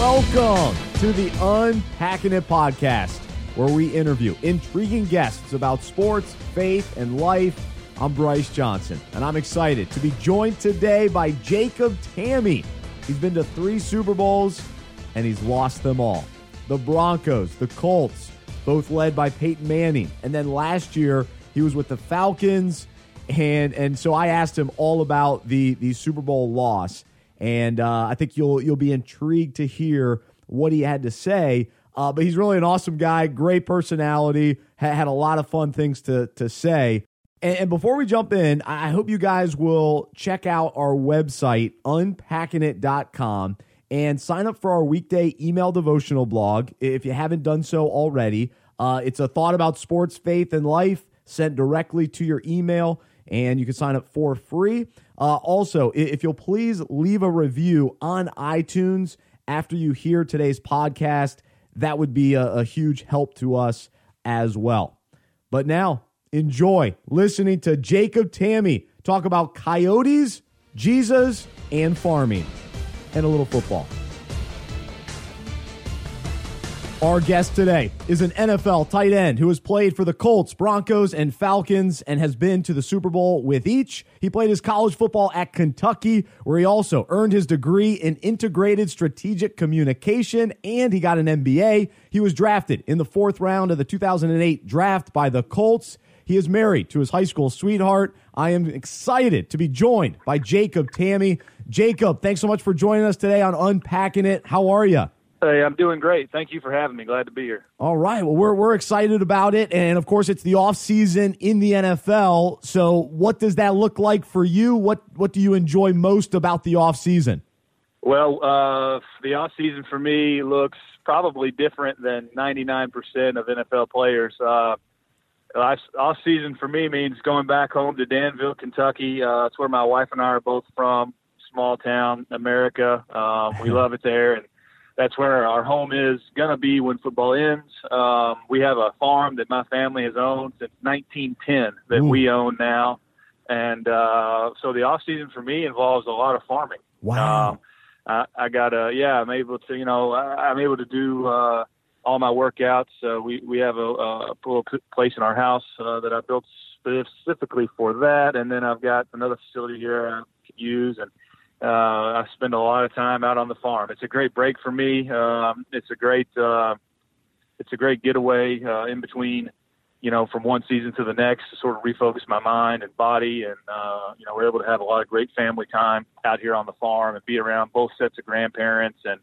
Welcome to the Unpacking It podcast, where we interview intriguing guests about sports, faith, and life. I'm Bryce Johnson, and I'm excited to be joined today by Jacob Tamme. He's been to three Super Bowls, and he's lost them all. The Broncos, the Colts, both led by Peyton Manning. And then last year, he was with the Falcons. And, and so I asked him all about the, the Super Bowl loss. And uh, I think you'll, you'll be intrigued to hear what he had to say. Uh, but he's really an awesome guy, great personality, ha- had a lot of fun things to, to say. And, and before we jump in, I hope you guys will check out our website, unpackingit.com, and sign up for our weekday email devotional blog if you haven't done so already. Uh, it's a thought about sports, faith, and life sent directly to your email, and you can sign up for free. Uh, also, if you'll please leave a review on iTunes after you hear today's podcast, that would be a, a huge help to us as well. But now, enjoy listening to Jacob Tamme talk about coyotes, Jesus, and farming, and a little football. Our guest today is an NFL tight end who has played for the Colts, Broncos, and Falcons and has been to the Super Bowl with each. He played his college football at Kentucky, where he also earned his degree in integrated strategic communication and he got an MBA. He was drafted in the fourth round of the 2008 draft by the Colts. He is married to his high school sweetheart. I am excited to be joined by Jacob Tamme. Jacob, thanks so much for joining us today on Unpacking It. How are you? Hey, I'm doing great. Thank you for having me. Glad to be here. All right. Well, we're we're excited about it, and of course, it's the off season in the NFL. So, what does that look like for you? What what do you enjoy most about the off season? Well, uh, the off season for me looks probably different than 99% of NFL players. Uh, off season for me means going back home to Danville, Kentucky. Uh, it's where my wife and I are both from. Small town America. Um, we love it there, and that's where our home is going to be when football ends. Um, we have a farm that my family has owned since 1910 that Ooh. we own now. And uh, so the off season for me involves a lot of farming. Wow. Um, I, I got a, yeah, I'm able to, you know, I, I'm able to do uh, all my workouts. Uh, we, we have a, a little place in our house uh, that I built specifically for that. And then I've got another facility here I can use. And uh, I spend a lot of time out on the farm. It's a great break for me. Um, it's a great uh, it's a great getaway uh, in between, you know, from one season to the next to sort of refocus my mind and body. And uh, you know, we're able to have a lot of great family time out here on the farm and be around both sets of grandparents. And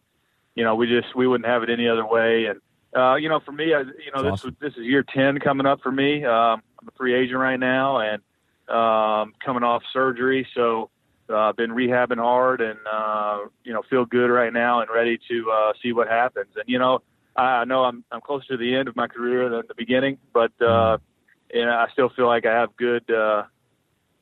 you know, we just we wouldn't have it any other way. And uh, you know, for me, I, you know, That's this awesome. this is year ten coming up for me. Um, I'm a free agent right now and um, coming off surgery, so uh, been rehabbing hard and uh, you know feel good right now and ready to uh, see what happens. And you know, I know I'm I'm closer to the end of my career than the beginning, but uh, and mm-hmm. I still feel like I have good uh,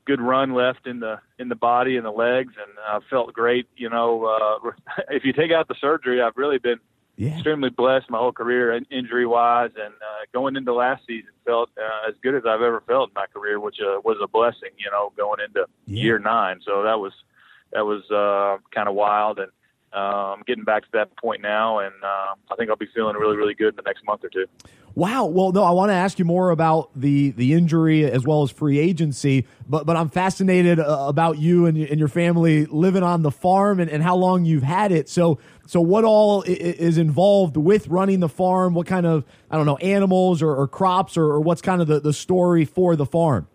good run left in the in the body and the legs, and I felt great. You know, uh, if you take out the surgery, I've really been yeah. extremely blessed my whole career, injury wise, and uh, going into last season felt uh, as good as I've ever felt in my career, which uh, was a blessing. You know, going into yeah. year nine, so that was that was uh, kind of wild, and um, getting back to that point now, and uh, I think I'll be feeling really, really good in the next month or two. Wow. Well, no, I want to ask you more about the the injury as well as free agency, but but I'm fascinated uh, about you and, and your family living on the farm and, and how long you've had it. So so what all is involved with running the farm? What kind of I don't know animals or, or crops or, or, what's kind of the, the story for the farm?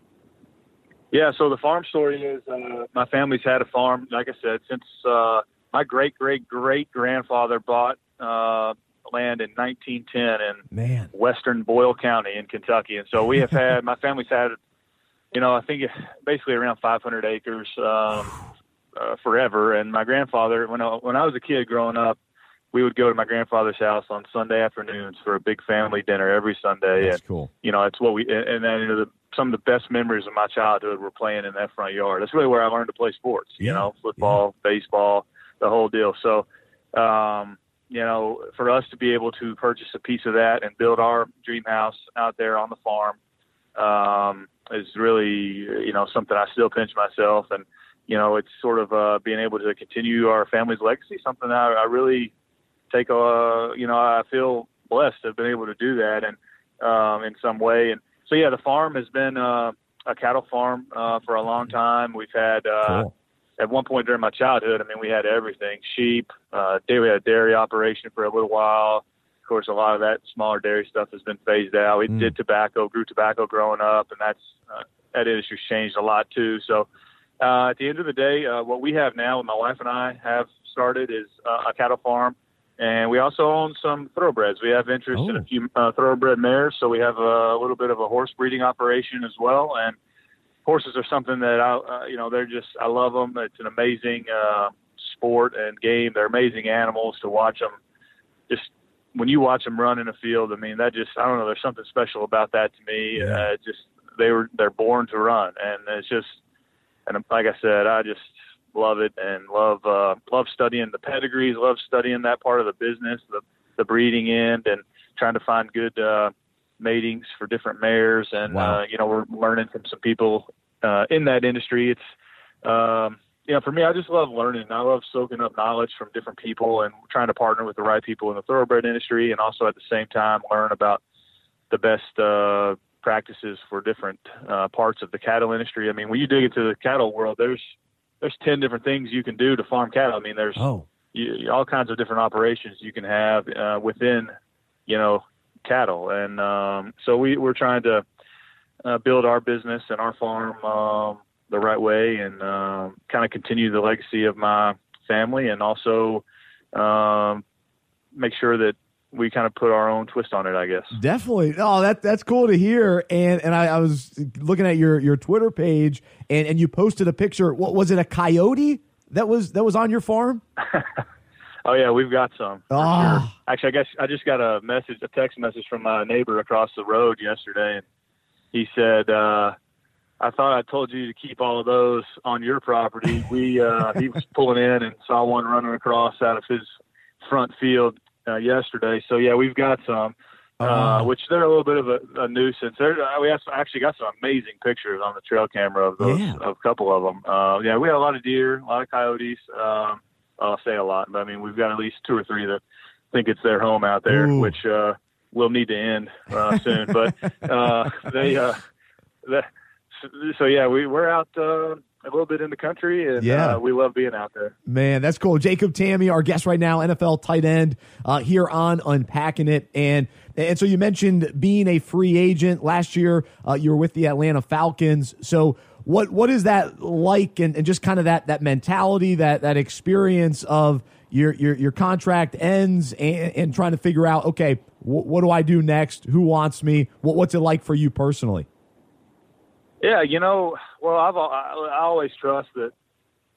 Yeah. So the farm story is uh, my family's had a farm, like I said, since uh, my great great great grandfather bought uh, land in 1910 in Man. western Boyle County in Kentucky, and so we have had my family's had, you know, I think basically around 500 acres um, uh, forever. And my grandfather, when I, when I was a kid growing up, we would go to my grandfather's house on Sunday afternoons for a big family dinner every Sunday. That's and, cool. You know, it's what we and then you know, the, some of the best memories of my childhood were playing in that front yard. That's really where I learned to play sports. Yeah. You know, football, yeah. baseball, the whole deal. So, um, you know, for us to be able to purchase a piece of that and build our dream house out there on the farm um, is really, you know, something I still pinch myself. And, you know, it's sort of uh, being able to continue our family's legacy, something I, I really take a you know I feel blessed to have been able to do that and um, in some way. And so yeah, the farm has been uh, a cattle farm uh, for a long time. We've had uh, cool. At one point during my childhood, I mean, we had everything: sheep, uh, we had a dairy operation for a little while. Of course, a lot of that smaller dairy stuff has been phased out. We mm. did tobacco, grew tobacco growing up, and that's uh, that industry's changed a lot too. So uh, at the end of the day, uh, what we have now, my wife and I have started, is uh, a cattle farm, and we also own some thoroughbreds. We have interest oh. in a oh. few uh, thoroughbred mares, so we have a, little bit of a horse breeding operation as well. And horses are something that I, uh, you know, they're just I love them. It's an amazing uh, sport and game. They're amazing animals to watch them. Just when you watch them run in a field, I mean, that just I don't know. There's something special about that to me. Yeah. Uh, just they were they're born to run, and it's just and like I said, I just love it and love uh, love studying the pedigrees, love studying that part of the business, the the breeding end, and trying to find good uh, matings for different mares. And wow. uh, you know, we're learning from some people uh, in that industry. It's um, you know, for me, I just love learning. I love soaking up knowledge from different people and trying to partner with the right people in the thoroughbred industry, and also at the same time learn about the best uh, practices for different uh, parts of the cattle industry. I mean, when you dig into the cattle world, there's there's ten different things you can do to farm cattle. I mean, there's oh. you, all kinds of different operations you can have uh, within, you know, cattle, and um, so we we're trying to uh, build our business and our farm um, the right way, and um, kind of continue the legacy of my family, and also um, make sure that we kind of put our own twist on it, I guess. Definitely. Oh, that that's cool to hear. And and I, I was looking at your your Twitter page, and and you posted a picture. What was it? A coyote that was that was on your farm? oh yeah, we've got some. Oh. Sure. Actually, I guess I just got a message, a text message from my neighbor across the road yesterday, and he said. uh I thought I told you to keep all of those on your property. We uh, he was pulling in and saw one running across out of his front field uh, yesterday. So yeah, we've got some, uh, uh, which they're a little bit of a, a nuisance. They're, uh, we have actually got some amazing pictures on the trail camera of those, yeah. of a couple of them. Uh, yeah, we have a lot of deer, a lot of coyotes. Um, I'll say a lot, but I mean we've got at least two or three that think it's their home out there, Ooh. which uh, will need to end uh, soon. but uh, they, uh, so yeah, we we're out. Uh, a little bit in the country, and yeah. Uh, we love being out there. Man, that's cool. Jacob Tamme, our guest right now, NFL tight end, uh, here on Unpacking It, and and so you mentioned being a free agent last year. Uh, you were with the Atlanta Falcons. So what what is that like, and, and just kind of that that mentality, that that experience of your your your contract ends and, and trying to figure out, okay, wh- what do I do next? Who wants me? What, what's it like for you personally? Yeah, you know, well, I've I, always trust that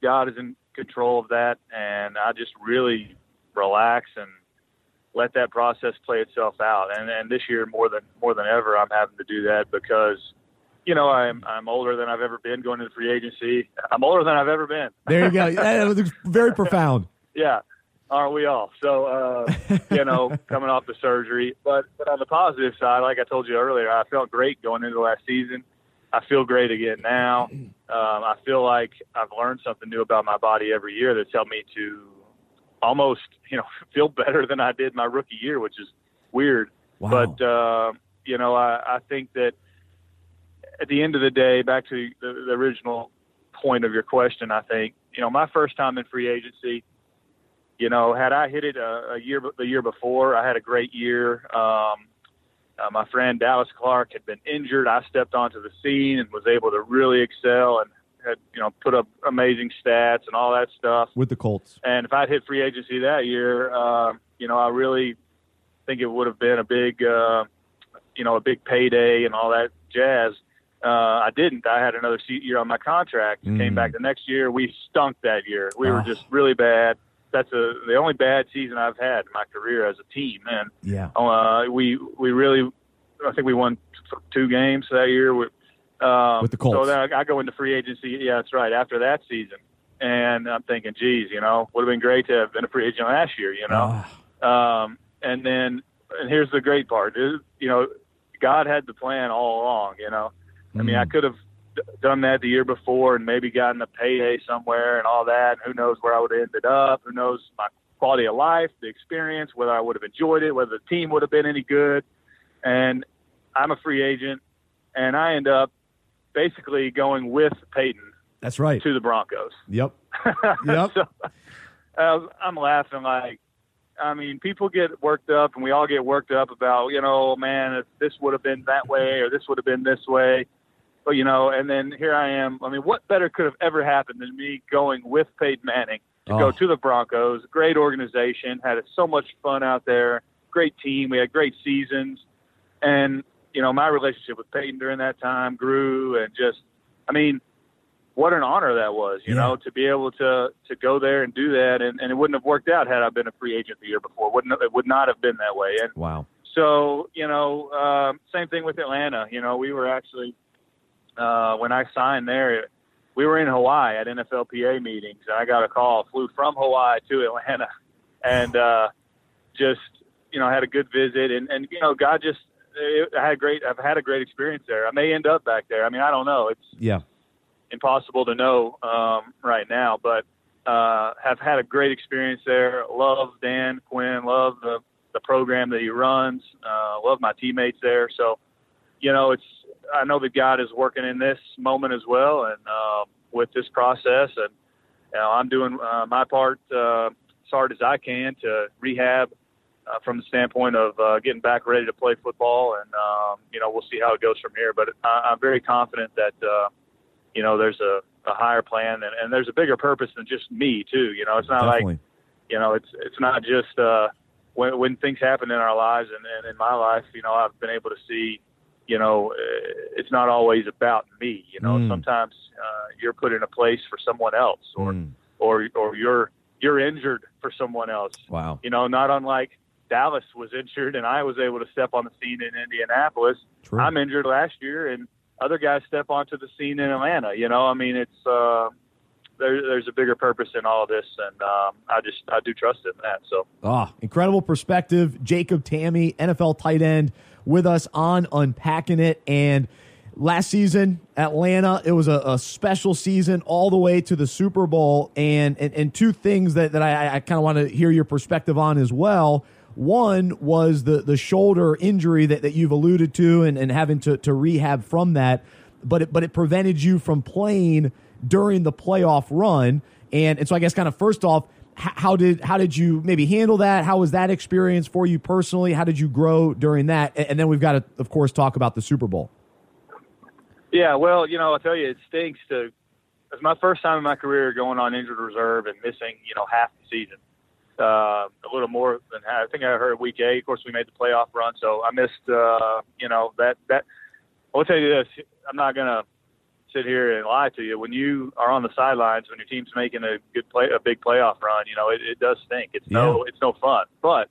God is in control of that, and I just really relax and let that process play itself out. And and this year more than more than ever, I'm having to do that because, you know, I'm I'm older than I've ever been going into free agency. I'm older than I've ever been. There you go. that was very profound. yeah, aren't we all? So, uh, you know, coming off the surgery, but but on the positive side, like I told you earlier, I felt great going into last season. I feel great again now. Um, I feel like I've learned something new about my body every year that's helped me to almost, you know, feel better than I did my rookie year, which is weird. Wow. But uh, you know, I, I think that at the end of the day, back to the, the original point of your question, I think you know my first time in free agency. You know, had I hit it a, a year the year before, I had a great year. Um, uh, my friend Dallas Clark had been injured. I stepped onto the scene and was able to really excel and had you know put up amazing stats and all that stuff with the Colts. And if I'd hit free agency that year, uh, you know, I really think it would have been a big, uh, you know, a big payday and all that jazz. Uh, I didn't. I had another year on my contract. Mm. Came back the next year. We stunk that year. We oh. were just really bad that's a the only bad season I've had in my career as a team. And yeah, uh, we we really, I think we won two games that year with um, with the Colts. So then I, I go into free agency. Yeah, that's right. After that season, and I'm thinking, geez, you know, would have been great to have been a free agent last year. You know, oh. um, and then and here's the great part. Is, you know, God had the plan all along. You know. I mean, I mm. could have done that the year before and maybe gotten a payday somewhere and all that. And who knows where I would have ended up? Who knows? My quality of life, the experience, whether I would have enjoyed it, whether the team would have been any good. And I'm a free agent, and I end up basically going with Peyton. That's right. To the Broncos. Yep. Yep. so, uh, I'm laughing like, I mean, people get worked up, and we all get worked up about, you know, man, if this would have been that way or this would have been this way. But, you know, and then here I am. I mean, what better could have ever happened than me going with Peyton Manning to oh. go to the Broncos? Great organization, had so much fun out there, great team. We had great seasons. And, you know, my relationship with Peyton during that time grew and just, I mean, what an honor that was, you yeah. know, to be able to to go there and do that, and, and it wouldn't have worked out had I been a free agent the year before. Wouldn't it would not have been that way. And wow. So you know, uh, same thing with Atlanta. You know, we were actually uh, when I signed there, we were in Hawaii at NFLPA meetings, and I got a call. Flew from Hawaii to Atlanta, and uh, just you know had a good visit, and and you know God just it, I had great. I've had a great experience there. I may end up back there. I mean, I don't know. It's yeah impossible to know um, right now, but uh, have had a great experience there. Love Dan Quinn. Love the the program that he runs. Uh, love my teammates there. So, you know, it's I know that God is working in this moment as well, and uh, with this process, and you know, I'm doing uh, my part uh, as hard as I can to rehab uh, from the standpoint of uh, getting back ready to play football, and um, you know, we'll see how it goes from here. But I, I'm very confident that uh, you know there's a, a higher plan, and, and there's a bigger purpose than just me too. You know, it's not Definitely. like you know, it's it's not just uh, when when things happen in our lives, and, and in my life, you know, I've been able to see you know, uh, it's not always about me. You know, mm. sometimes uh, you're put in a place for someone else, or mm. or or you're you're injured for someone else. Wow. You know, not unlike Dallas was injured, and I was able to step on the scene in Indianapolis. True. I'm injured last year, and other guys step onto the scene in Atlanta. You know, I mean, it's uh, there, there's a bigger purpose in all of this, and um, I just I do trust in that. So, ah, incredible perspective, Jacob Tamme, NFL tight end with us on Unpacking It. And last season, Atlanta, it was a, a special season all the way to the Super Bowl. And, and, and two things that, that I, I kind of want to hear your perspective on as well. One was the, the shoulder injury that, that you've alluded to and, and having to, to rehab from that, but it, but it prevented you from playing during the playoff run. And, and so I guess kind of first off, how did how did you maybe handle that? How was that experience for you personally? How did you grow during that? And then we've got to, of course, talk about the Super Bowl. Yeah, well, you know, I tell you, it stinks to. It's my first time in my career going on injured reserve and missing, you know, half the season. Uh, a little more than I think I heard week eight. Of course, we made the playoff run, so I missed. Uh, you know that that. I'll tell you this: I'm not gonna sit here and lie to you. When you are on the sidelines, when your team's making a good play, a big playoff run, you know it, it does stink. It's yeah. no, it's no fun. But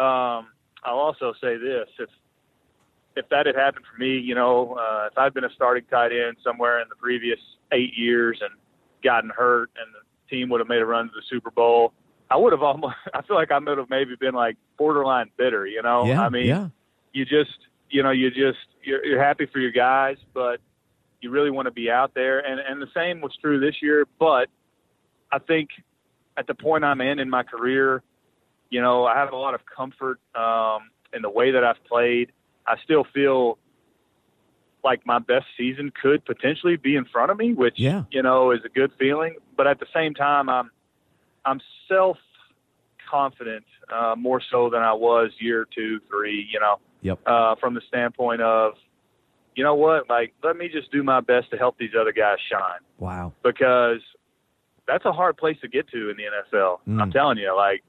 um, I'll also say this: if if that had happened for me, you know, uh, if I'd been a starting tight end somewhere in the previous eight years and gotten hurt, and the team would have made a run to the Super Bowl, I would have almost. I feel like I would have maybe been like borderline bitter. You know, yeah, I mean, yeah. you just, you know, you just you're, you're happy for your guys, but you really want to be out there. And, and the same was true this year. But I think at the point I'm in in my career, you know, I have a lot of comfort um, in the way that I've played. I still feel like my best season could potentially be in front of me, which yeah. you know is a good feeling. But at the same time, I'm I'm self confident uh, more so than I was year two, three. You know, yep. uh, from the standpoint of you know what? Like, let me just do my best to help these other guys shine. Wow. Because that's a hard place to get to in the NFL. Mm. I'm telling you, like,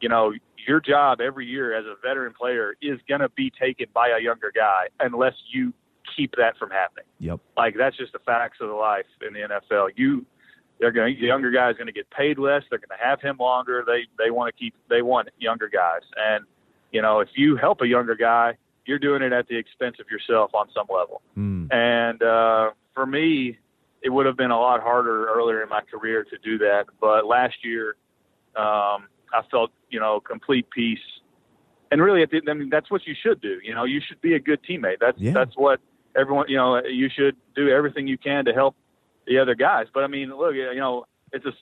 you know, your job every year as a veteran player is going to be taken by a younger guy unless you keep that from happening. Yep. Like that's just the facts of the life in the NFL. You they're going the younger guy is going to get paid less, they're going to have him longer. They they want to keep they want younger guys. And you know, if you help a younger guy, you're doing it at the expense of yourself on some level. Mm. And uh, for me, it would have been a lot harder earlier in my career to do that. But last year, um, I felt you know complete peace. And really, at the, I mean, that's what you should do. You know, you should be a good teammate. That's yeah. that's what everyone. You know, you should do everything you can to help the other guys. But I mean, look, you know, it's a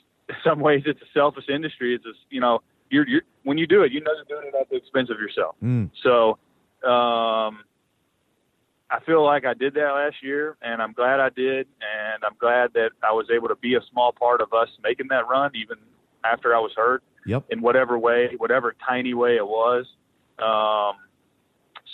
some ways it's a selfish industry. It's a you know you're, you're when you do it, you know you're doing it at the expense of yourself. Mm. So, um, I feel like I did that last year, and I'm glad I did, and I'm glad that I was able to be a small part of us making that run, even after I was hurt. Yep. In whatever way, whatever tiny way it was. Um,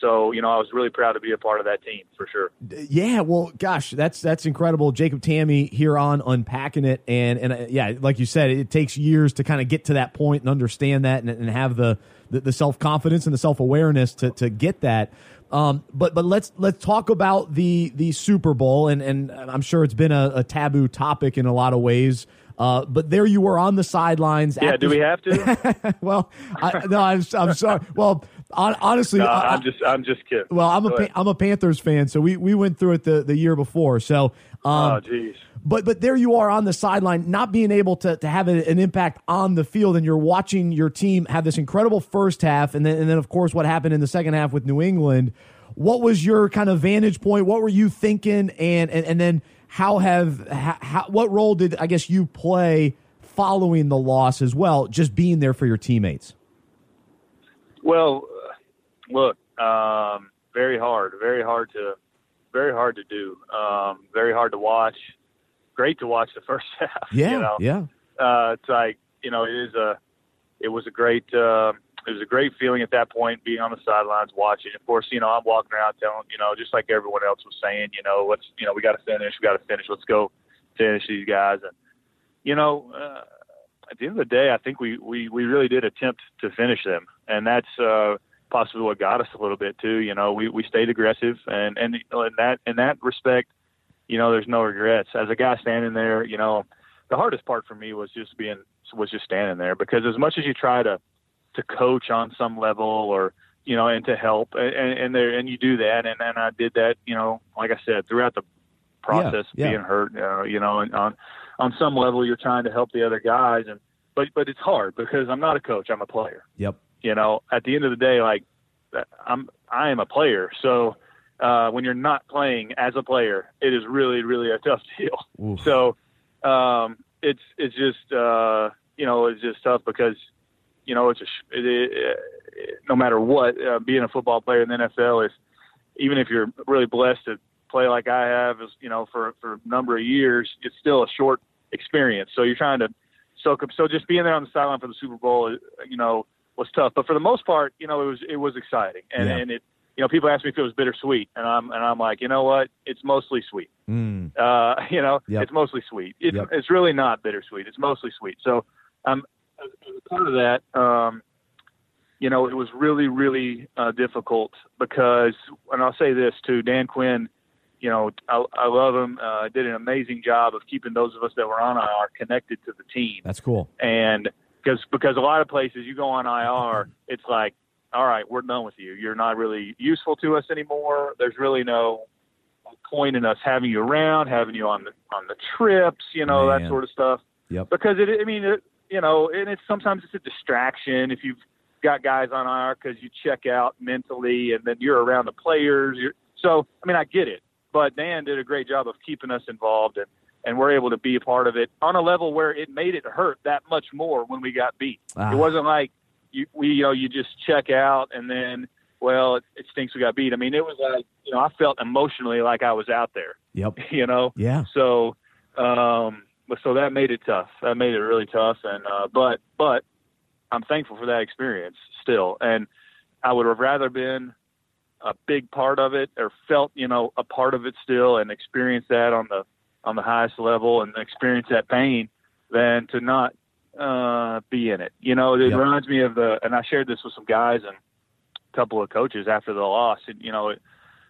so you know, I was really proud to be a part of that team for sure. Yeah, well, gosh, that's that's incredible. Jacob Tamme here on unpacking it, and and uh, yeah, like you said, it takes years to kind of get to that point and understand that, and, and have the the, the self confidence and the self awareness to to get that. Um, but but let's let's talk about the the Super Bowl, and and I'm sure it's been a, a taboo topic in a lot of ways. Uh, but there you were on the sidelines. Yeah, do we have to? well, I, no, I'm, I'm sorry. Well, honestly, no, I, I'm just I'm just kidding. Well, I'm Go a am a Panthers fan, so we, we went through it the, the year before. So, um, oh, jeez. but but there you are on the sideline, not being able to, to have an impact on the field, and you're watching your team have this incredible first half, and then and then of course what happened in the second half with New England. What was your kind of vantage point? What were you thinking? And and, and then how have how, how, what role did I guess you play following the loss as well, just being there for your teammates? Well, look, um, very hard, very hard to, very hard to do, um, very hard to watch. Great to watch the first half. Yeah, you know? yeah, Uh, it's like you know, it is a, it was a great, uh, it was a great feeling at that point, being on the sidelines watching. Of course, you know, I'm walking around telling, you know, just like everyone else was saying, you know, let's, you know, we got to finish, we got to finish, let's go finish these guys, and you know. Uh, at the end of the day, I think we, we, we really did attempt to finish them, and that's uh, possibly what got us a little bit too. You know, we, we stayed aggressive, and and in that in that respect, you know, there's no regrets. As a guy standing there, you know, the hardest part for me was just being was just standing there because as much as you try to to coach on some level or you know and to help and and there and you do that and and I did that you know like I said throughout the process Yeah, yeah. being hurt uh, you know and on on some level you're trying to help the other guys and but but it's hard because I'm not a coach I'm a player yep, you know at the end of the day like i'm i am a player. So uh when you're not playing as a player it is really really a tough deal. Oof. so um it's it's just uh you know it's just tough because you know it's a sh- it, it, no matter what uh, being a football player in the NFL is even if you're really blessed to play like I have is you know for for a number of years it's still a short experience. So you're trying to soak up so just being there on the sideline for the Super Bowl you know was tough but for the most part you know it was it was exciting and Yeah. and it you know people ask me if it was bittersweet and I'm and I'm like you know what it's mostly sweet mm, uh, you know, Yep. it's mostly sweet. It's, Yep. it's really not bittersweet. It's mostly sweet. So, um, as, as a part of that, um, you know, it was really, really uh, difficult because, and I'll say this too, Dan Quinn, you know, I, I love him. Uh, did an amazing job of keeping those of us that were on IR connected to the team that's cool. and because because a lot of places you go on IR, it's like, all right, we're done with you. You're not really useful to us anymore. There's really no point in us having you around, having you on the on the trips, you know, Man. that sort of stuff. Yep. Because it, I mean, it, you know, and it's sometimes it's a distraction if you've got guys on IR because you check out mentally, and then you're around the players. You're, so, I mean, I get it, but Dan did a great job of keeping us involved, and and we're able to be a part of it on a level where it made it hurt that much more when we got beat. Ah. It wasn't like you we you know you just check out and then well it, it stinks we got beat. I mean, it was like you know I felt emotionally like I was out there, Yep. you know. Yeah. So, um, but so that made it tough. That made it really tough. And uh, but but I'm thankful for that experience still. And I would have rather been a big part of it or felt you know a part of it still and experienced that on the on the highest level and experience that pain than to not uh, be in it. You know, it Yep. reminds me of the and I shared this with some guys and a couple of coaches after the loss. And you know, it,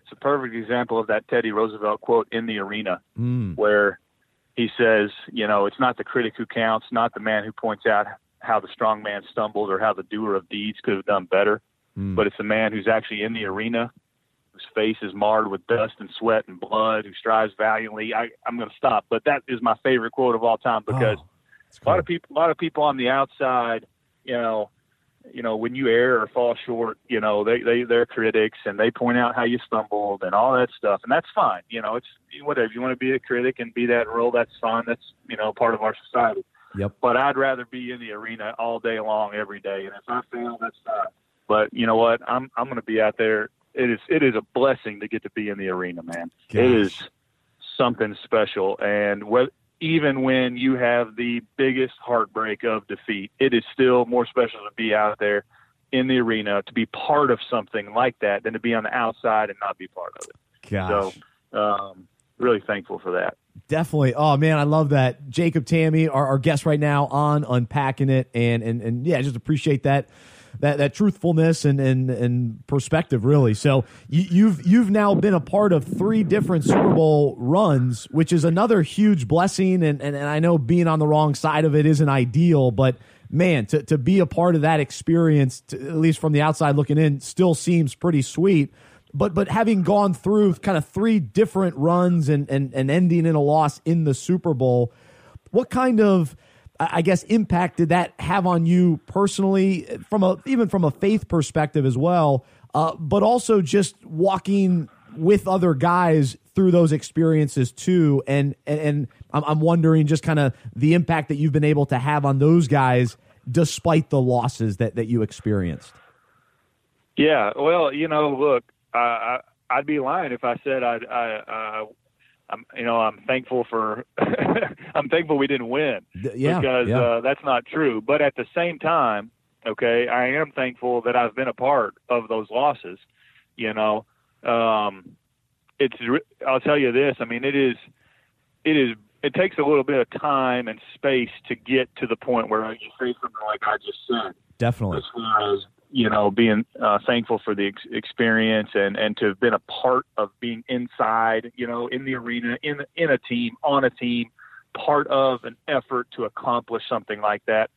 it's a perfect example of that Teddy Roosevelt quote in the arena Mm, where he says, you know, it's not the critic who counts, not the man who points out how the strong man stumbled or how the doer of deeds could have done better, mm. but it's the man who's actually in the arena, whose face is marred with dust and sweat and blood, who strives valiantly. I, I'm going to stop, but that is my favorite quote of all time because Oh, that's a lot of people, a lot of people on the outside, you know, you know, when you err or fall short, you know, they, they, they're critics and they point out how you stumbled and all that stuff. And that's fine. You know, it's whatever you want to be a critic and be that role. That's fine. That's, you know, part of our society. Yep. But I'd rather be in the arena all day long, every day. And if I fail, that's fine. But you know what? I'm I'm going to be out there. It is it is a blessing to get to be in the arena, man. Gosh. It is something special, and what even when you have the biggest heartbreak of defeat, it is still more special to be out there in the arena to be part of something like that than to be on the outside and not be part of it. Gosh. So, um, really thankful for that. Definitely. Oh man, I love that. Jacob Tamme, our, our guest right now on Unpacking It, and and and yeah, just appreciate that that that truthfulness and and and perspective really. So you, you've you've now been a part of three different Super Bowl runs, which is another huge blessing. And and, and I know being on the wrong side of it isn't ideal, but man, to to be a part of that experience, to, at least from the outside looking in, still seems pretty sweet. But but having gone through kind of three different runs and and, and ending in a loss in the Super Bowl, what kind of I guess impact did that have on you personally, from a even from a faith perspective as well, uh, but also just walking with other guys through those experiences too, and and, and I'm, I'm wondering just kind of the impact that you've been able to have on those guys despite the losses that that you experienced. Yeah, well, you know, look, I, I I'd be lying if I said I'd, I I I'm you know I'm thankful for I'm thankful we didn't win yeah, because yeah. Uh, that's not true. But at the same time, okay, I am thankful that I've been a part of those losses. You know, um, it's I'll tell you this. I mean, it is it is it takes a little bit of time and space to get to the point where you say something like I just said. Definitely. As far as you know, being uh, thankful for the ex- experience and and to have been a part of being inside, you know, in the arena, in in a team, on a team, part of an effort to accomplish something like that.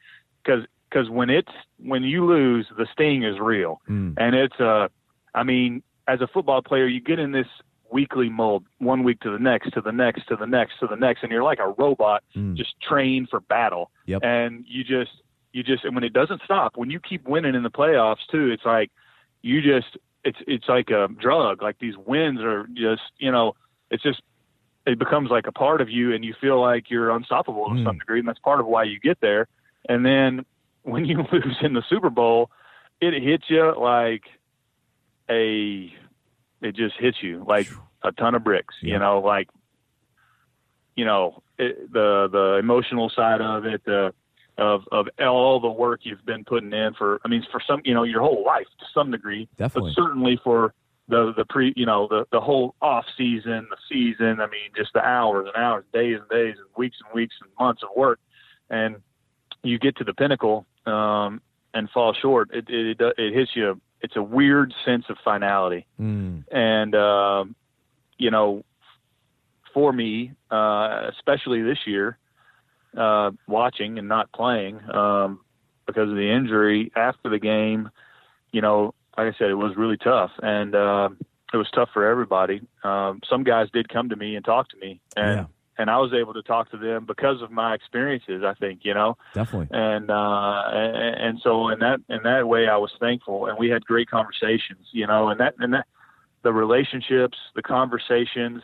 Because because when it's when you lose, the sting is real, Mm. and it's uh, I mean, as a football player, you get in this weekly mold, one week to the next, to the next, to the next, to the next, and you're like a robot, Mm. just trained for battle, Yep. and you just you just and when it doesn't stop when you keep winning in the playoffs too it's like you just it's it's like a drug like these wins are just you know it's just it becomes like a part of you and you feel like you're unstoppable to Mm. some degree and that's part of why you get there and then when you lose in the super bowl it hits you like a it just hits you like a ton of bricks Yeah. you know like you know it, the the emotional side of it the of of all the work you've been putting in for I mean for some you know your whole life to some degree Definitely. but certainly for the the pre you know the the whole off season the season I mean just the hours and hours days and days and weeks and weeks and months of work and you get to the pinnacle um and fall short it it it, it hits you it's a weird sense of finality Mm. and um, you know, for me, uh, especially this year, uh, watching and not playing um, because of the injury after the game, you know, like I said, it was really tough, and uh, it was tough for everybody. Um, some guys did come to me and talk to me, and Yeah. and I was able to talk to them because of my experiences. I think you know, Definitely. and uh and, and so in that in that way I was thankful and we had great conversations you know and that and that the relationships the conversations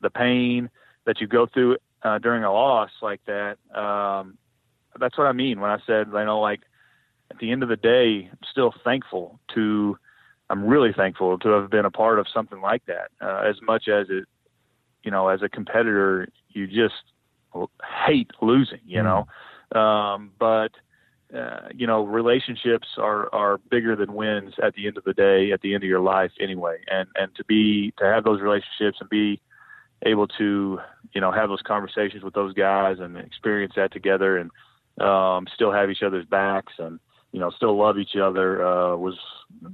the pain that you go through uh, during a loss like that um that's what I mean when I said you know like at the end of the day I'm still thankful to I'm really thankful to have been a part of something like that. Uh, as much as it you know as a competitor you just hate losing you know? Um, but uh, you know, relationships are are bigger than wins at the end of the day, at the end of your life anyway. And and to be to have those relationships and be able to you know have those conversations with those guys and experience that together and um, still have each other's backs and you know still love each other uh, was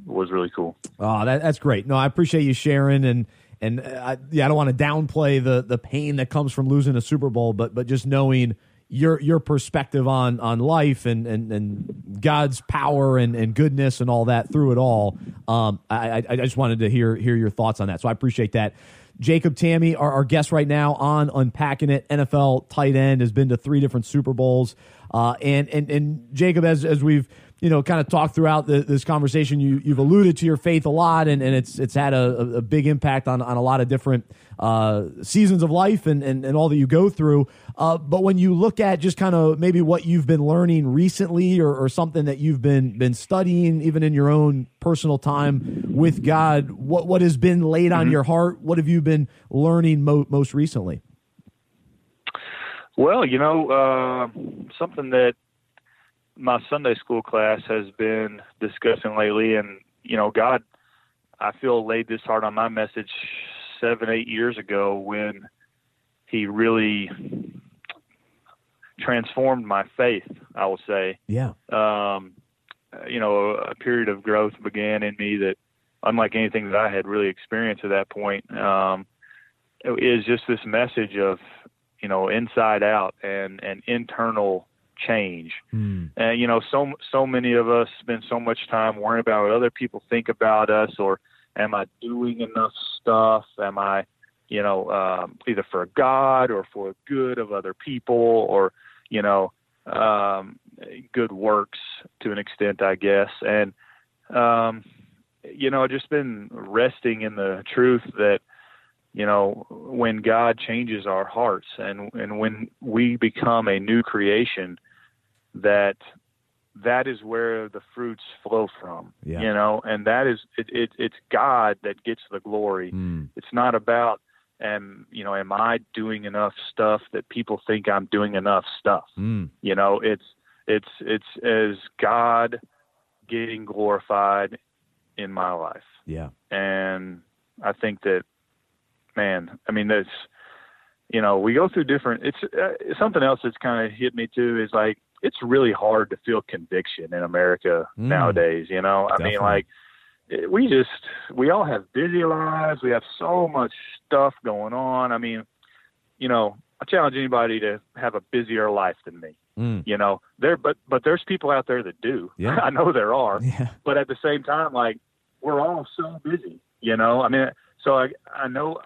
was really cool. Oh, that, that's great. No, I appreciate you sharing and and uh, I, yeah, I don't want to downplay the the pain that comes from losing a Super Bowl, but but just knowing your your perspective on on life and and, and God's power and, and goodness and all that through it all. Um, I, I I just wanted to hear hear your thoughts on that. So I appreciate that. Jacob Tamme, our, our guest right now on Unpacking It, NFL tight end, has been to three different Super Bowls. Uh, and and and Jacob, as as we've you know, kind of talked throughout the, this conversation. You, you've alluded to your faith a lot, and, and it's it's had a, a big impact on, on a lot of different uh, seasons of life and, and, and all that you go through. Uh, but when you look at just kind of maybe what you've been learning recently or, or something that you've been been studying, even in your own personal time with God, what what has been laid on mm-hmm. your heart? What have you been learning mo- most recently? Well, you know, uh, something that my Sunday school class has been discussing lately, and you know, God, I feel laid this hard on my message seven, eight years ago when He really transformed my faith. I will say, yeah. Um, you know, a period of growth began in me that, unlike anything that I had really experienced at that point, um, is just this message of, you know, inside out and and internal change. Mm. And you know, so so many of us spend so much time worrying about what other people think about us, or am I doing enough stuff? Am I, you know, um, either for God or for good of other people, or you know, um, good works to an extent, I guess. And um, you know, just been resting in the truth that you know when god changes our hearts and and when we become a new creation that that is where the fruits flow from yeah. you know and that is it, it it's god that gets the glory mm. it's not about and you know am i doing enough stuff that people think i'm doing enough stuff mm. you know it's it's it's as god getting glorified in my life yeah and i think that man i mean there's you know we go through different it's uh, something else that's kind of hit me too is like it's really hard to feel conviction in America mm, nowadays. You know, I definitely. mean, like we just we all have busy lives. We have so much stuff going on. I mean, you know, I challenge anybody to have a busier life than me. Mm. You know, there but but there's people out there that do. Yeah. I know there are. Yeah. But at the same time, like we're all so busy. You know, I mean, so I I know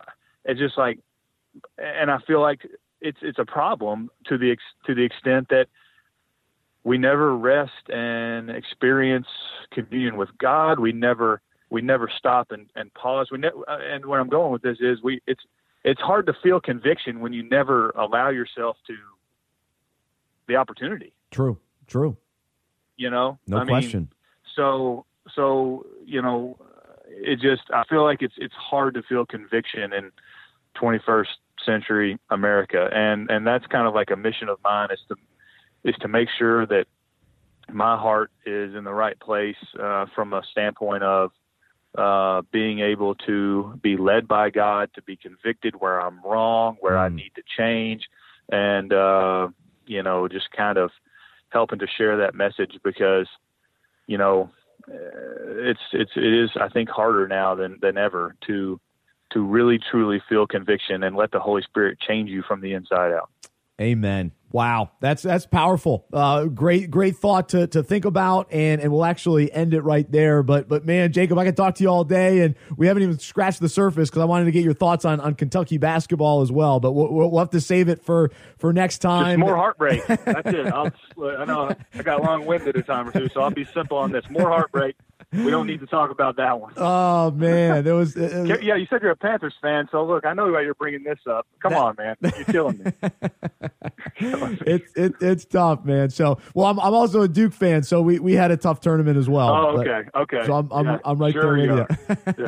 it's just like, and I feel like it's it's a problem to the ex, to the extent that we never rest and experience communion with God. We never we never stop and, and pause. We ne- uh, and where I'm going with this is we it's it's hard to feel conviction when you never allow yourself to the opportunity. True. True. You know, no I question. Mean, so so you know, it just I feel like it's it's hard to feel conviction in 21st century America, and and that's kind of like a mission of mine is to is to make sure that my heart is in the right place uh, from a standpoint of uh, being able to be led by God, to be convicted where I'm wrong, where mm. I need to change, and uh, you know, just kind of helping to share that message because you know it's it's it is I think harder now than than ever to to really truly feel conviction and let the Holy Spirit change you from the inside out. Amen. Wow, that's that's powerful. Uh, great, great thought to, to think about, and and we'll actually end it right there. But but man, Jacob, I could talk to you all day, and we haven't even scratched the surface because I wanted to get your thoughts on, on Kentucky basketball as well. But we'll, we'll have to save it for for next time. Just more heartbreak. That's it. I'll, I know I got long winded a time or two, so I'll be simple on this. More heartbreak we don't need to talk about that one. Oh man, there was, yeah. You said you're a Panthers fan, so look, I know why you're bringing this up. Come that, on, man, you're killing me. it's it, it's tough, man. So, well, I'm I'm also a Duke fan, so we, we had a tough tournament as well. Oh, okay, but, okay. So I'm I'm, yeah, I'm right sure there with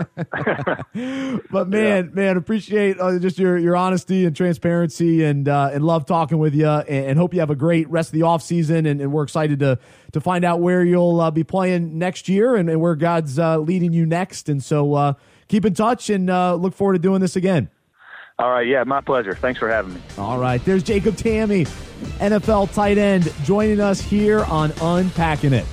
you. but man, yeah. man, appreciate uh, just your your honesty and transparency, and uh, and love talking with you, and, and, hope you have a great rest of the off season, and, and we're excited to to find out where you'll uh, be playing next year and, and where God's uh, leading you next. And so uh, keep in touch and uh, look forward to doing this again. All right. Yeah, my pleasure. Thanks for having me. All right. There's Jacob Tamme, NFL tight end, joining us here on Unpacking It.